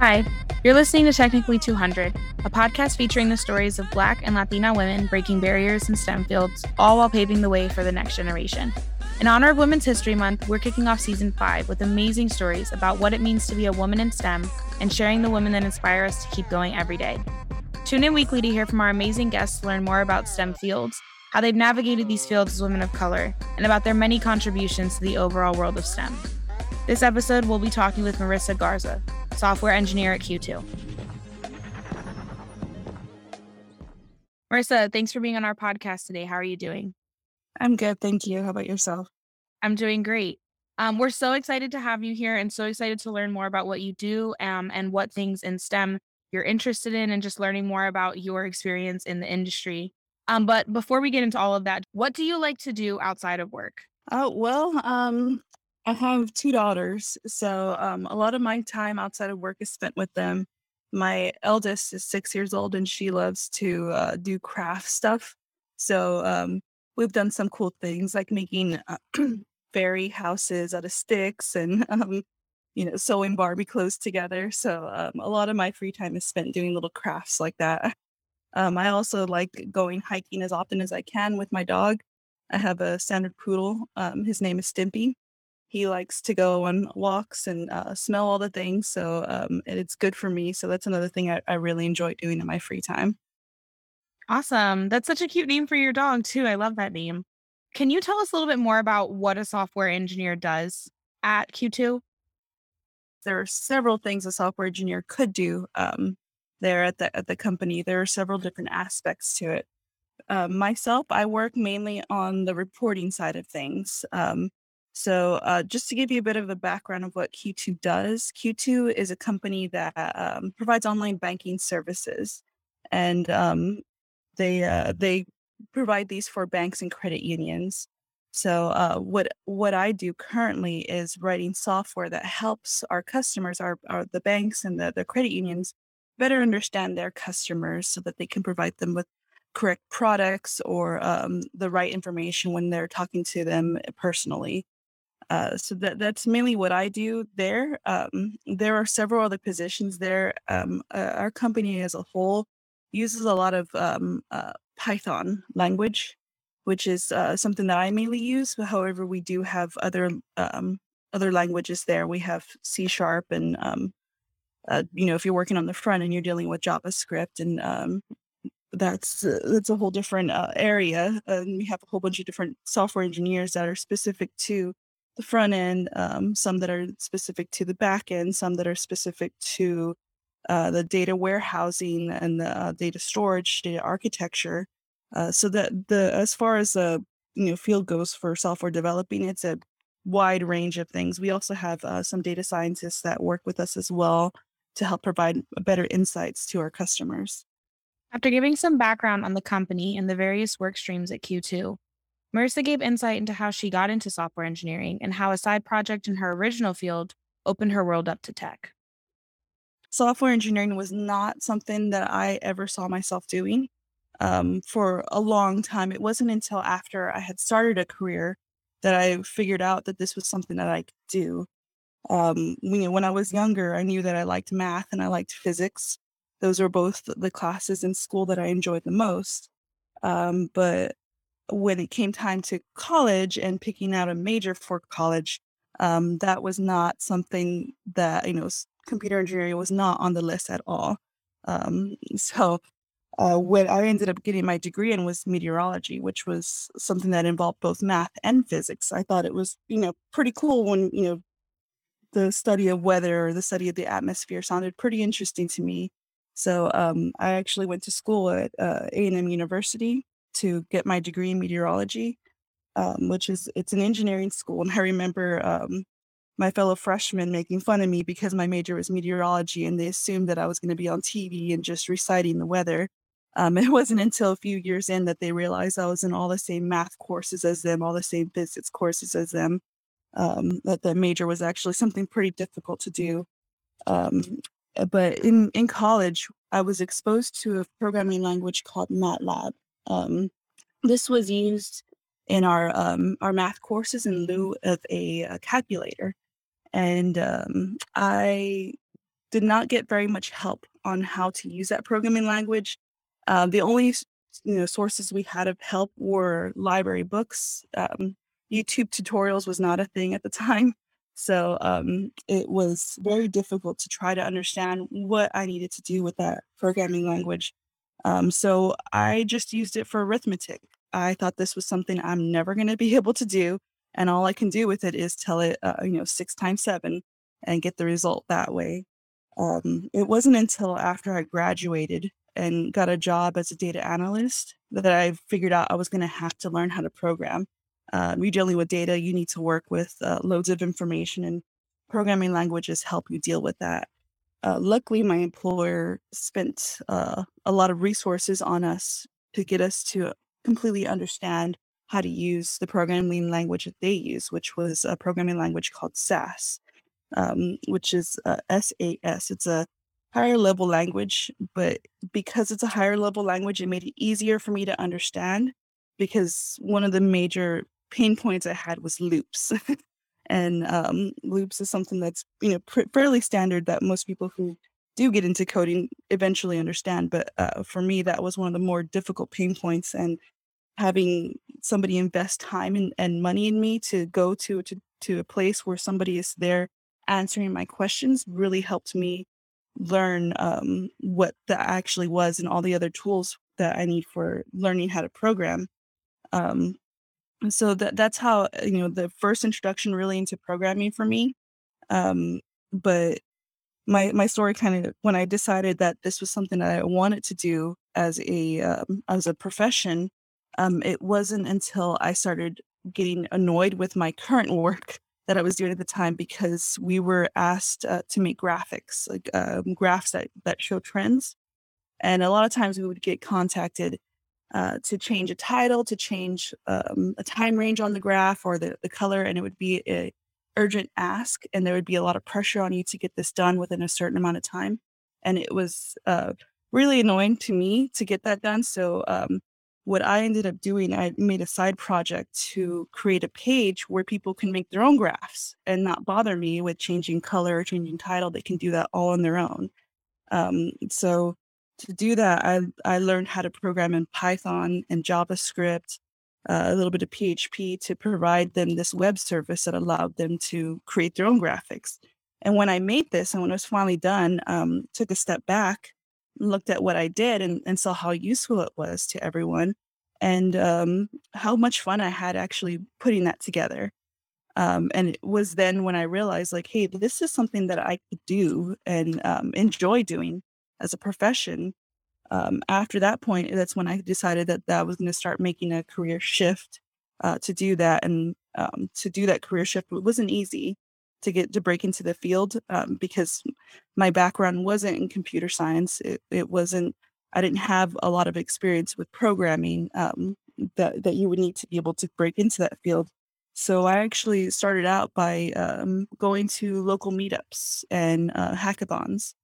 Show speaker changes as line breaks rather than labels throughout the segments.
Hi, you're listening to Technically 200, a podcast featuring the stories of Black and Latina women breaking barriers in STEM fields, all while paving the way for the next generation. In honor of Women's History Month, we're kicking off season five with amazing stories about what it means to be a woman in STEM and sharing the women that inspire us to keep going every day. Tune in weekly to hear from our amazing guests to learn more about STEM fields, how they've navigated these fields as women of color, and about their many contributions to the overall world of STEM. This episode, we'll be talking with Marissa Garza, software engineer at Q2. Marissa, thanks for being on our podcast today. How are you doing?
I'm good. Thank you. How about yourself?
I'm doing great. Um, we're so excited to have you here and so excited to learn more about what you do um, and what things in STEM you're interested in and just learning more about your experience in the industry. Um, but before we get into all of that, what do you like to do outside of work?
Oh, well, um, I have two daughters. So um, a lot of my time outside of work is spent with them. My eldest is six years old and she loves to uh, do craft stuff. So um, we've done some cool things like making uh, fairy houses out of sticks and um, you know sewing barbie clothes together so um, a lot of my free time is spent doing little crafts like that um, i also like going hiking as often as i can with my dog i have a standard poodle um, his name is stimpy he likes to go on walks and uh, smell all the things so um, it's good for me so that's another thing I, I really enjoy doing in my free time
Awesome. That's such a cute name for your dog, too. I love that name. Can you tell us a little bit more about what a software engineer does at Q2?
There are several things a software engineer could do um, there at the at the company. There are several different aspects to it. Uh, myself, I work mainly on the reporting side of things. Um, so, uh, just to give you a bit of a background of what Q2 does, Q2 is a company that um, provides online banking services. And um, they uh, they provide these for banks and credit unions. So uh, what what I do currently is writing software that helps our customers, our, our the banks and the, the credit unions, better understand their customers so that they can provide them with correct products or um, the right information when they're talking to them personally. Uh, so that that's mainly what I do there. Um, there are several other positions there. Um, uh, our company as a whole uses a lot of um, uh, Python language, which is uh, something that I mainly use. However, we do have other um, other languages there. We have C sharp, and um, uh, you know, if you're working on the front and you're dealing with JavaScript, and um, that's that's a whole different area. And we have a whole bunch of different software engineers that are specific to the front end, um, some that are specific to the back end, some that are specific to uh, the data warehousing and the uh, data storage, data architecture. Uh, so that the as far as the you know field goes for software developing, it's a wide range of things. We also have uh, some data scientists that work with us as well to help provide better insights to our customers.
After giving some background on the company and the various work streams at Q2, Marissa gave insight into how she got into software engineering and how a side project in her original field opened her world up to tech
software engineering was not something that I ever saw myself doing um, for a long time. It wasn't until after I had started a career that I figured out that this was something that I could do. Um, you know, when I was younger, I knew that I liked math and I liked physics. Those were both the classes in school that I enjoyed the most. Um, but when it came time to college and picking out a major for college, um, that was not something that you know computer engineering was not on the list at all. Um, so uh, what I ended up getting my degree in was meteorology, which was something that involved both math and physics. I thought it was, you know, pretty cool when, you know, the study of weather or the study of the atmosphere sounded pretty interesting to me. So um, I actually went to school at uh, A&M University to get my degree in meteorology, um, which is it's an engineering school. And I remember um, my fellow freshmen making fun of me because my major was meteorology and they assumed that I was going to be on TV and just reciting the weather. Um, it wasn't until a few years in that they realized I was in all the same math courses as them, all the same physics courses as them, um, that the major was actually something pretty difficult to do. Um, but in, in college, I was exposed to a programming language called MATLAB. Um, this was used in our um, our math courses in lieu of a, a calculator and um, I did not get very much help on how to use that programming language. Uh, the only you know sources we had of help were library books. Um, YouTube tutorials was not a thing at the time. So um, it was very difficult to try to understand what I needed to do with that programming language. Um, so I just used it for arithmetic. I thought this was something I'm never going to be able to do. And all I can do with it is tell it, uh, you know, six times seven and get the result that way. Um, it wasn't until after I graduated and got a job as a data analyst that I figured out I was going to have to learn how to program. Uh, you're dealing with data, you need to work with uh, loads of information, and programming languages help you deal with that. Uh, luckily, my employer spent uh, a lot of resources on us to get us to completely understand how to use the programming language that they use, which was a programming language called SAS, um, which is uh, SAS. It's a higher level language, but because it's a higher level language, it made it easier for me to understand because one of the major pain points I had was loops. and um, loops is something that's you know pr- fairly standard that most people who do get into coding eventually understand. But uh, for me, that was one of the more difficult pain points. And having somebody invest time and, and money in me to go to, to to a place where somebody is there answering my questions really helped me learn um, what that actually was and all the other tools that I need for learning how to program. Um, so that that's how you know the first introduction really into programming for me. Um, but my my story kind of when I decided that this was something that I wanted to do as a um, as a profession, um, it wasn't until I started getting annoyed with my current work that I was doing at the time because we were asked uh, to make graphics, like um, graphs that that show trends, and a lot of times we would get contacted uh, to change a title, to change um, a time range on the graph or the, the color, and it would be a urgent ask, and there would be a lot of pressure on you to get this done within a certain amount of time. And it was uh, really annoying to me to get that done. So um, what I ended up doing, I made a side project to create a page where people can make their own graphs and not bother me with changing color or changing title. They can do that all on their own. Um, so to do that, I I learned how to program in Python and JavaScript, uh, a little bit of PHP to provide them this web service that allowed them to create their own graphics. And when I made this, and when it was finally done, um, took a step back, looked at what I did, and, and saw how useful it was to everyone, and um, how much fun I had actually putting that together. Um, and it was then when I realized, like, hey, this is something that I could do and um, enjoy doing as a profession. Um, after that point, that's when I decided that that was going to start making a career shift uh, to do that. And um, to do that career shift, it wasn't easy to get to break into the field um, because my background wasn't in computer science. It, it wasn't. I didn't have a lot of experience with programming um, that that you would need to be able to break into that field. So I actually started out by um, going to local meetups and uh, hackathons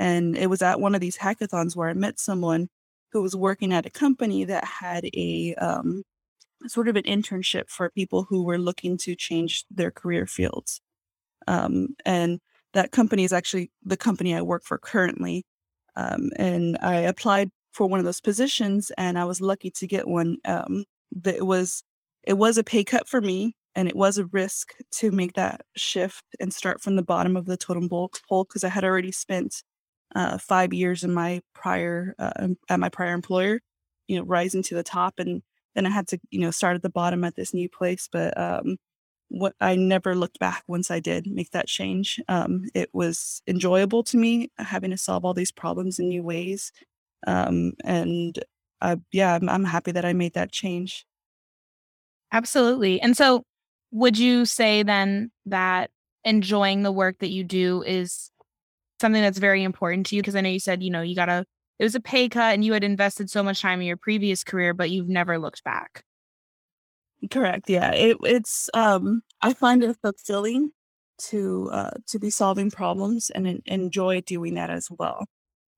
and it was at one of these hackathons where I met someone who was working at a company that had a um, sort of an internship for people who were looking to change their career fields. Um, and that company is actually the company I work for currently. Um, and I applied for one of those positions, and I was lucky to get one. Um, that was it was a pay cut for me, and it was a risk to make that shift and start from the bottom of the totem pole because I had already spent uh, five years in my prior uh, at my prior employer, you know, rising to the top, and then I had to you know start at the bottom at this new place. But um, what I never looked back once I did make that change. Um, it was enjoyable to me having to solve all these problems in new ways, um, and I, yeah, I'm, I'm happy that I made that change.
Absolutely. And so, would you say then that enjoying the work that you do is something that's very important to you? Because I know you said, you know, you got to, it was a pay cut and you had invested so much time in your previous career, but you've never looked back.
Correct. Yeah. It, it's, um, I find it fulfilling to, uh, to be solving problems and en- enjoy doing that as well.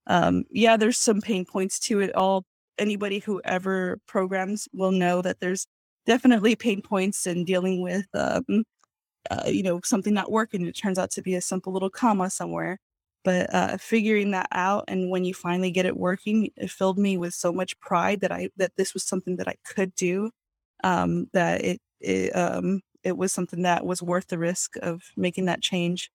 Um, yeah, there's some pain points to it all. Anybody who ever programs will know that there's definitely pain points in dealing with, um, uh, you know, something not working. It turns out to be a simple little comma somewhere But uh, figuring that out, and when you finally get it working, it filled me with so much pride that I that this was something that I could do. Um, that it it um, it was something that was worth the risk of making that change,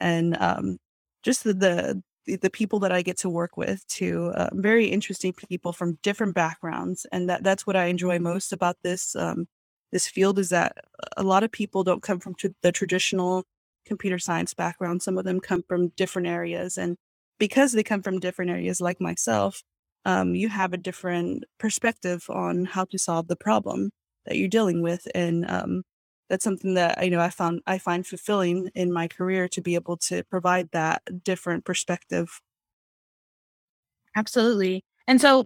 and um, just the, the the people that I get to work with to uh, very interesting people from different backgrounds, and that that's what I enjoy most about this um, this field is that a lot of people don't come from t- the traditional computer science background. Some of them come from different areas, and because they come from different areas, like myself, um, you have a different perspective on how to solve the problem that you're dealing with, and um, that's something that you know I found I find fulfilling in my career to be able to provide that different perspective.
Absolutely. And so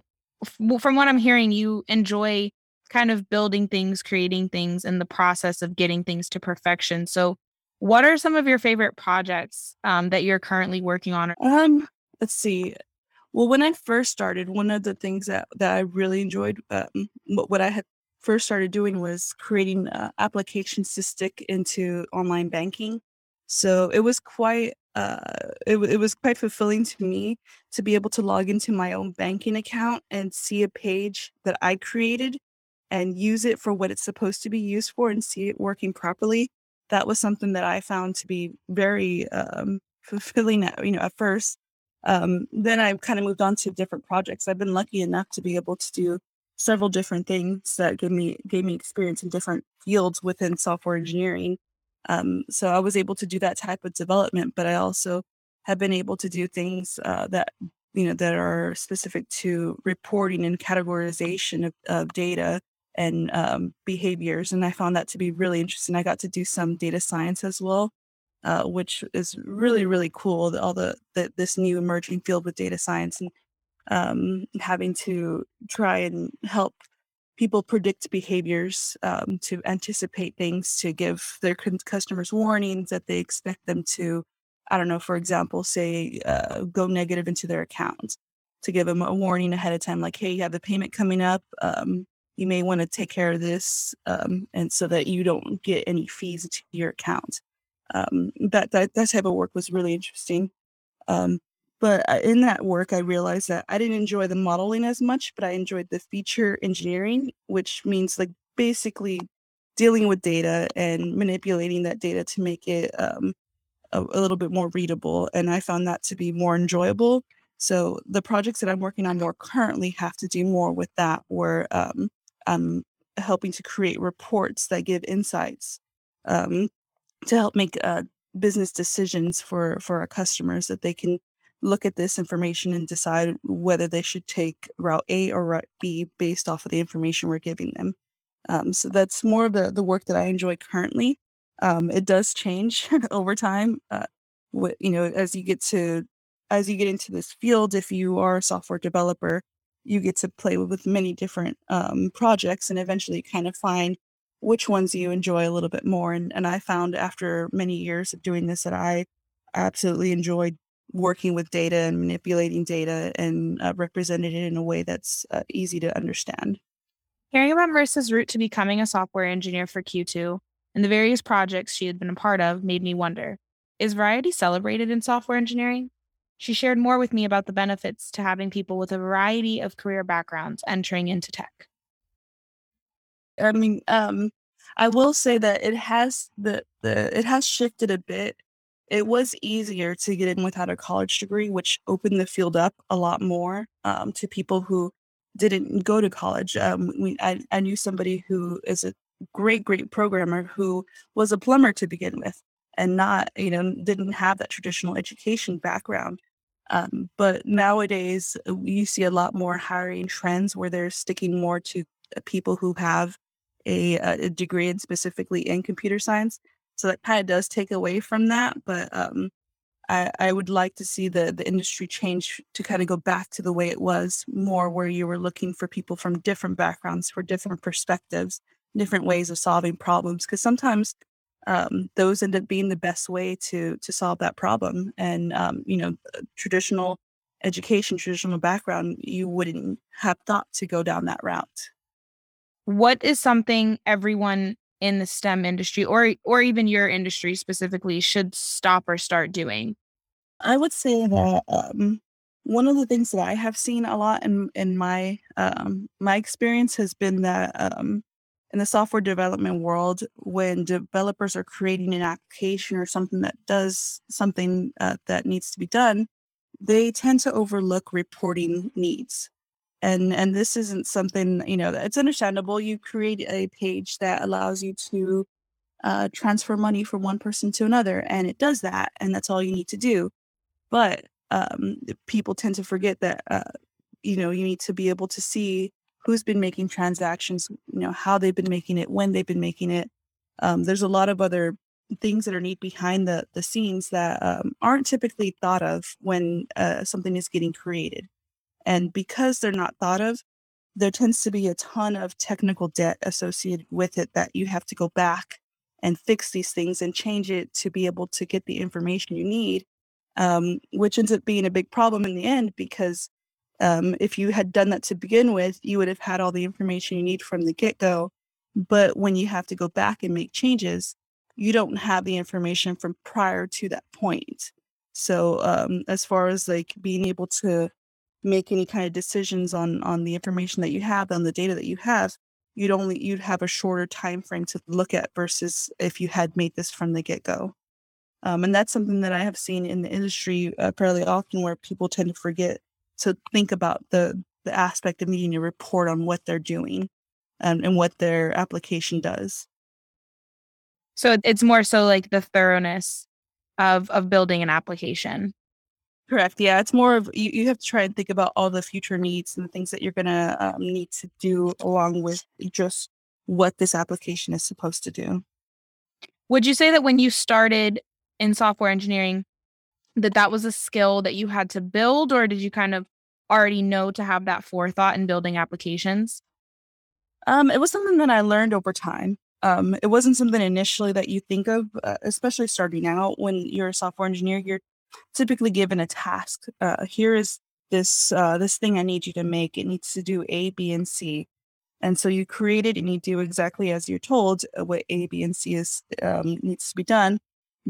from what I'm hearing you enjoy kind of building things, creating things and the process of getting things to perfection. So what are some of your favorite projects um, that you're currently working on?
Um, let's see. Well, when I first started, one of the things that, that I really enjoyed, um, what, I had first started doing was creating uh, applications to stick into online banking. So it was quite uh, it, it was quite fulfilling to me to be able to log into my own banking account and see a page that I created and use it for what it's supposed to be used for and see it working properly. That was something that I found to be very um, fulfilling. At, you know, at first, um, then I kind of moved on to different projects. I've been lucky enough to be able to do several different things that gave me gave me experience in different fields within software engineering. Um, so I was able to do that type of development, but I also have been able to do things uh, that you know that are specific to reporting and categorization of, of data and um, behaviors, and I found that to be really interesting. I got to do some data science as well, uh, which is really really cool. All the, the this new emerging field with data science and um, having to try and help people predict behaviors um, to anticipate things to give their customers warnings that they expect them to i don't know for example say uh, go negative into their account to give them a warning ahead of time like hey you have the payment coming up um, you may want to take care of this um, and so that you don't get any fees to your account um, that, that that type of work was really interesting um, but uh, in that work, I realized that I didn't enjoy the modeling as much, but I enjoyed the feature engineering, which means like basically dealing with data and manipulating that data to make it um, a, a, little bit more readable. And I found that to be more enjoyable. So the projects that I'm working on more currently have to do more with that, where um, I'm helping to create reports that give insights um, to help make uh, business decisions for for our customers that they can look at this information and decide whether they should take route A or route B based off of the information we're giving them. Um, so that's more of the, the work that I enjoy currently. Um, it does change over time. Uh, you know, as you get to as you get into this field, if you are a software developer, you get to play with many different um, projects and eventually kind of find which ones you enjoy a little bit more. And, and I found after many years of doing this that I absolutely enjoyed working with data and manipulating data and uh, representing it in a way that's uh, easy to understand.
Hearing about Marissa's route to becoming a software engineer for Q2 and the various projects she had been a part of made me wonder is variety celebrated in software engineering? She shared more with me about the benefits to having people with a variety of career backgrounds entering into tech.
I mean, um, I will say that it has the, the it has shifted a bit it was easier to get in without a college degree, which opened the field up a lot more um, to people who didn't go to college. Um, we, I, I knew somebody who is a great, great programmer who was a plumber to begin with and not, you know, didn't have that traditional education background. Um, but nowadays, uh, you see a lot more hiring trends where they're sticking more to uh, people who have a, a degree in specifically in computer science so that kind of does take away from that. But um, I, I would like to see the the industry change to kind of go back to the way it was more, where you were looking for people from different backgrounds, for different perspectives, different ways of solving problems. Because sometimes um, those end up being the best way to to solve that problem. And um, you know, traditional education, traditional background, you wouldn't have thought to go down that route.
What is something everyone in the STEM industry or or even your industry specifically should stop or start doing?
I would say that um, one of the things that I have seen a lot in in my um, my experience has been that um, in the software development world, when developers are creating an application or something that does something uh, that needs to be done, they tend to overlook reporting needs. And and this isn't something you know. It's understandable. You create a page that allows you to uh, transfer money from one person to another, and it does that, and that's all you need to do. But um, people tend to forget that uh, you know you need to be able to see who's been making transactions, you know how they've been making it, when they've been making it. Um, there's a lot of other things that are neat behind the the scenes that um, aren't typically thought of when uh, something is getting created, and because they're not thought of, there tends to be a ton of technical debt associated with it that you have to go back and fix these things and change it to be able to get the information you need um, which ends up being a big problem in the end because um, if you had done that to begin with, you would have had all the information you need from the get go. But when you have to go back and make changes, you don't have the information from prior to that point. So, um, as far as like being able to make any kind of decisions on on the information that you have on the data that you have, you'd only you'd have a shorter time frame to look at versus if you had made this from the get go. Um, and that's something that I have seen in the industry uh, fairly often where people tend to forget to think about the, the aspect of needing to report on what they're doing um, and what their application does.
So it's more so like the thoroughness of of building an application.
Correct. Yeah, it's more of you, you have to try and think about all the future needs and the things that you're going to um, need to do along with just what this application is supposed to do.
Would you say that when you started in software engineering that that was a skill that you had to build or did you kind of already know to have that forethought in building applications?
Um, it was something that i learned over time. Um, it wasn't something initially that you think of uh, especially starting out when you're a software engineer you're typically given a task uh, here is this uh, this thing i need you to make. It needs to do a b and c. And so you create it and you do exactly as you're told uh, what a b and c is um, needs to be done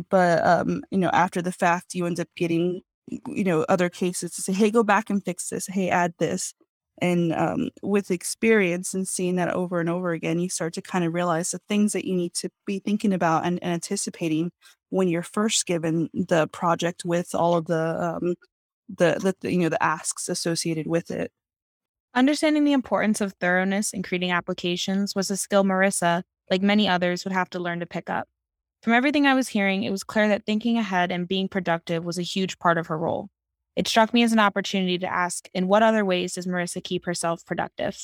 but um, you know after the fact you end up getting you know other cases to say hey go back and fix this. Hey add this. And um, with experience and seeing that over and over again you start to kind of realize the things that you need to be thinking about and, and anticipating when you're first given the project with all of the um, the, the you know the asks associated with it.
Understanding the importance of thoroughness in creating applications was a skill marissa like many others would have to learn to pick up from everything I was hearing, it was clear that thinking ahead and being productive was a huge part of her role. It struck me as an opportunity to ask in what other ways does Marissa keep herself productive?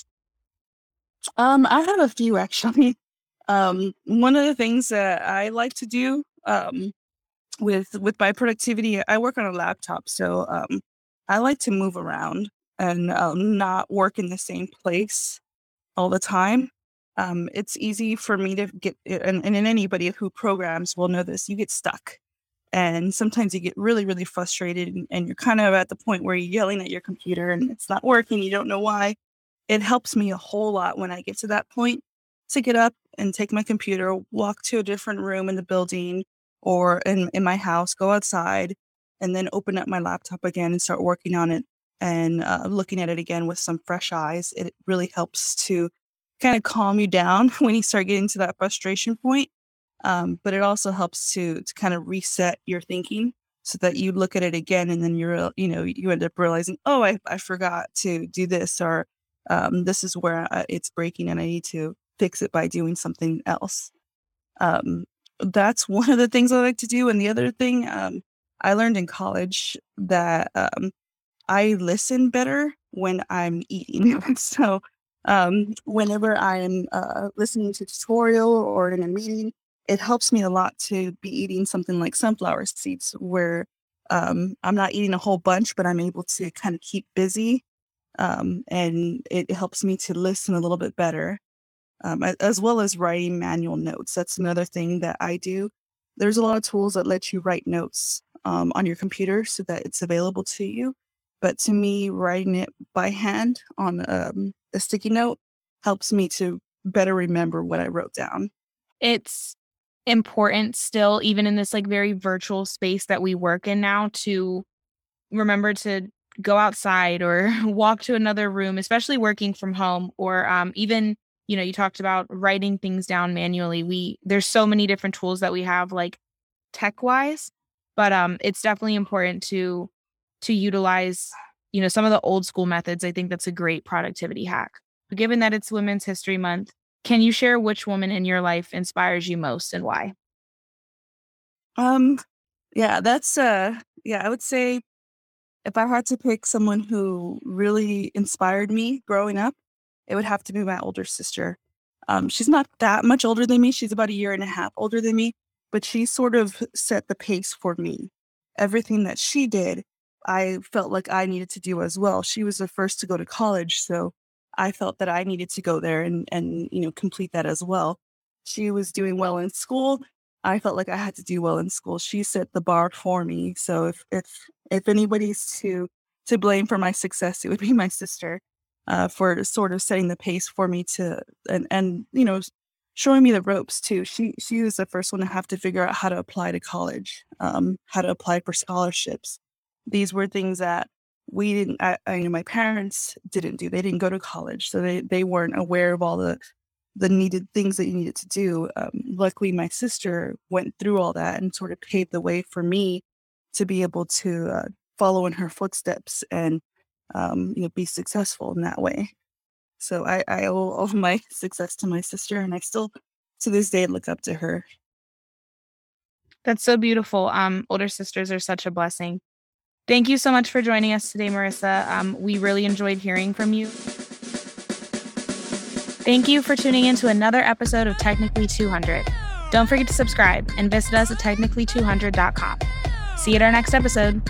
Um, I have a few actually. Um, one of the things that I like to do um, with with my productivity, I work on a laptop, so um, I like to move around and um, not work in the same place all the time um, it's easy for me to get, and, and anybody who programs will know this, you get stuck. And sometimes you get really, really frustrated and, and you're kind of at the point where you're yelling at your computer and it's not working. You don't know why. It helps me a whole lot when I get to that point to get up and take my computer, walk to a different room in the building or in, in my house, go outside, and then open up my laptop again and start working on it and uh, looking at it again with some fresh eyes. It really helps to kind of calm you down when you start getting to that frustration point. Um, but it also helps to to kind of reset your thinking so that you look at it again and then you're you know you end up realizing oh I, I forgot to do this or um, this is where I, it's breaking and I need to fix it by doing something else. Um, that's one of the things I like to do. And the other thing um, I learned in college that um, I listen better when I'm eating. so um, whenever I'm uh, listening to a tutorial or in a meeting, it helps me a lot to be eating something like sunflower seeds, where um, I'm not eating a whole bunch, but I'm able to kind of keep busy. Um, and it helps me to listen a little bit better, um, as well as writing manual notes. That's another thing that I do. There's a lot of tools that let you write notes um, on your computer so that it's available to you. But to me, writing it by hand on um, a sticky note helps me to better remember what I wrote down.
It's important still, even in this like very virtual space that we work in now, to remember to go outside or walk to another room, especially working from home or um, even you know you talked about writing things down manually we there's so many different tools that we have like tech wise but um it's definitely important to to utilize you know some of the old school methods i think that's a great productivity hack given that it's women's history month can you share which woman in your life inspires you most and why
um yeah that's uh yeah i would say if i had to pick someone who really inspired me growing up it would have to be my older sister. Um, she's not that much older than me. She's about a year and a half older than me, but she sort of set the pace for me. Everything that she did, I felt like I needed to do as well. She was the first to go to college, so I felt that I needed to go there and and you know complete that as well. She was doing well in school. I felt like I had to do well in school. She set the bar for me. So if if if anybody's to to blame for my success, it would be my sister uh, for sort of setting the pace for me to and and you know showing me the ropes too. She she was the first one to have to figure out how to apply to college, um, how to apply for scholarships. These were things that we didn't. I, I, know, my parents didn't do. They didn't go to college, so they they weren't aware of all the the needed things that you needed to do. Um, luckily, my sister went through all that and sort of paved the way for me to be able to uh, follow in her footsteps and um, you know, be successful in that way. So I, I owe all of my success to my sister, and I still, to this day, look up to her.
That's so beautiful. Um, older sisters are such a blessing. Thank you so much for joining us today, Marissa. Um, we really enjoyed hearing from you. Thank you for tuning in to another episode of Technically 200. Don't forget to subscribe and visit us at technically200.com. See you at our next episode.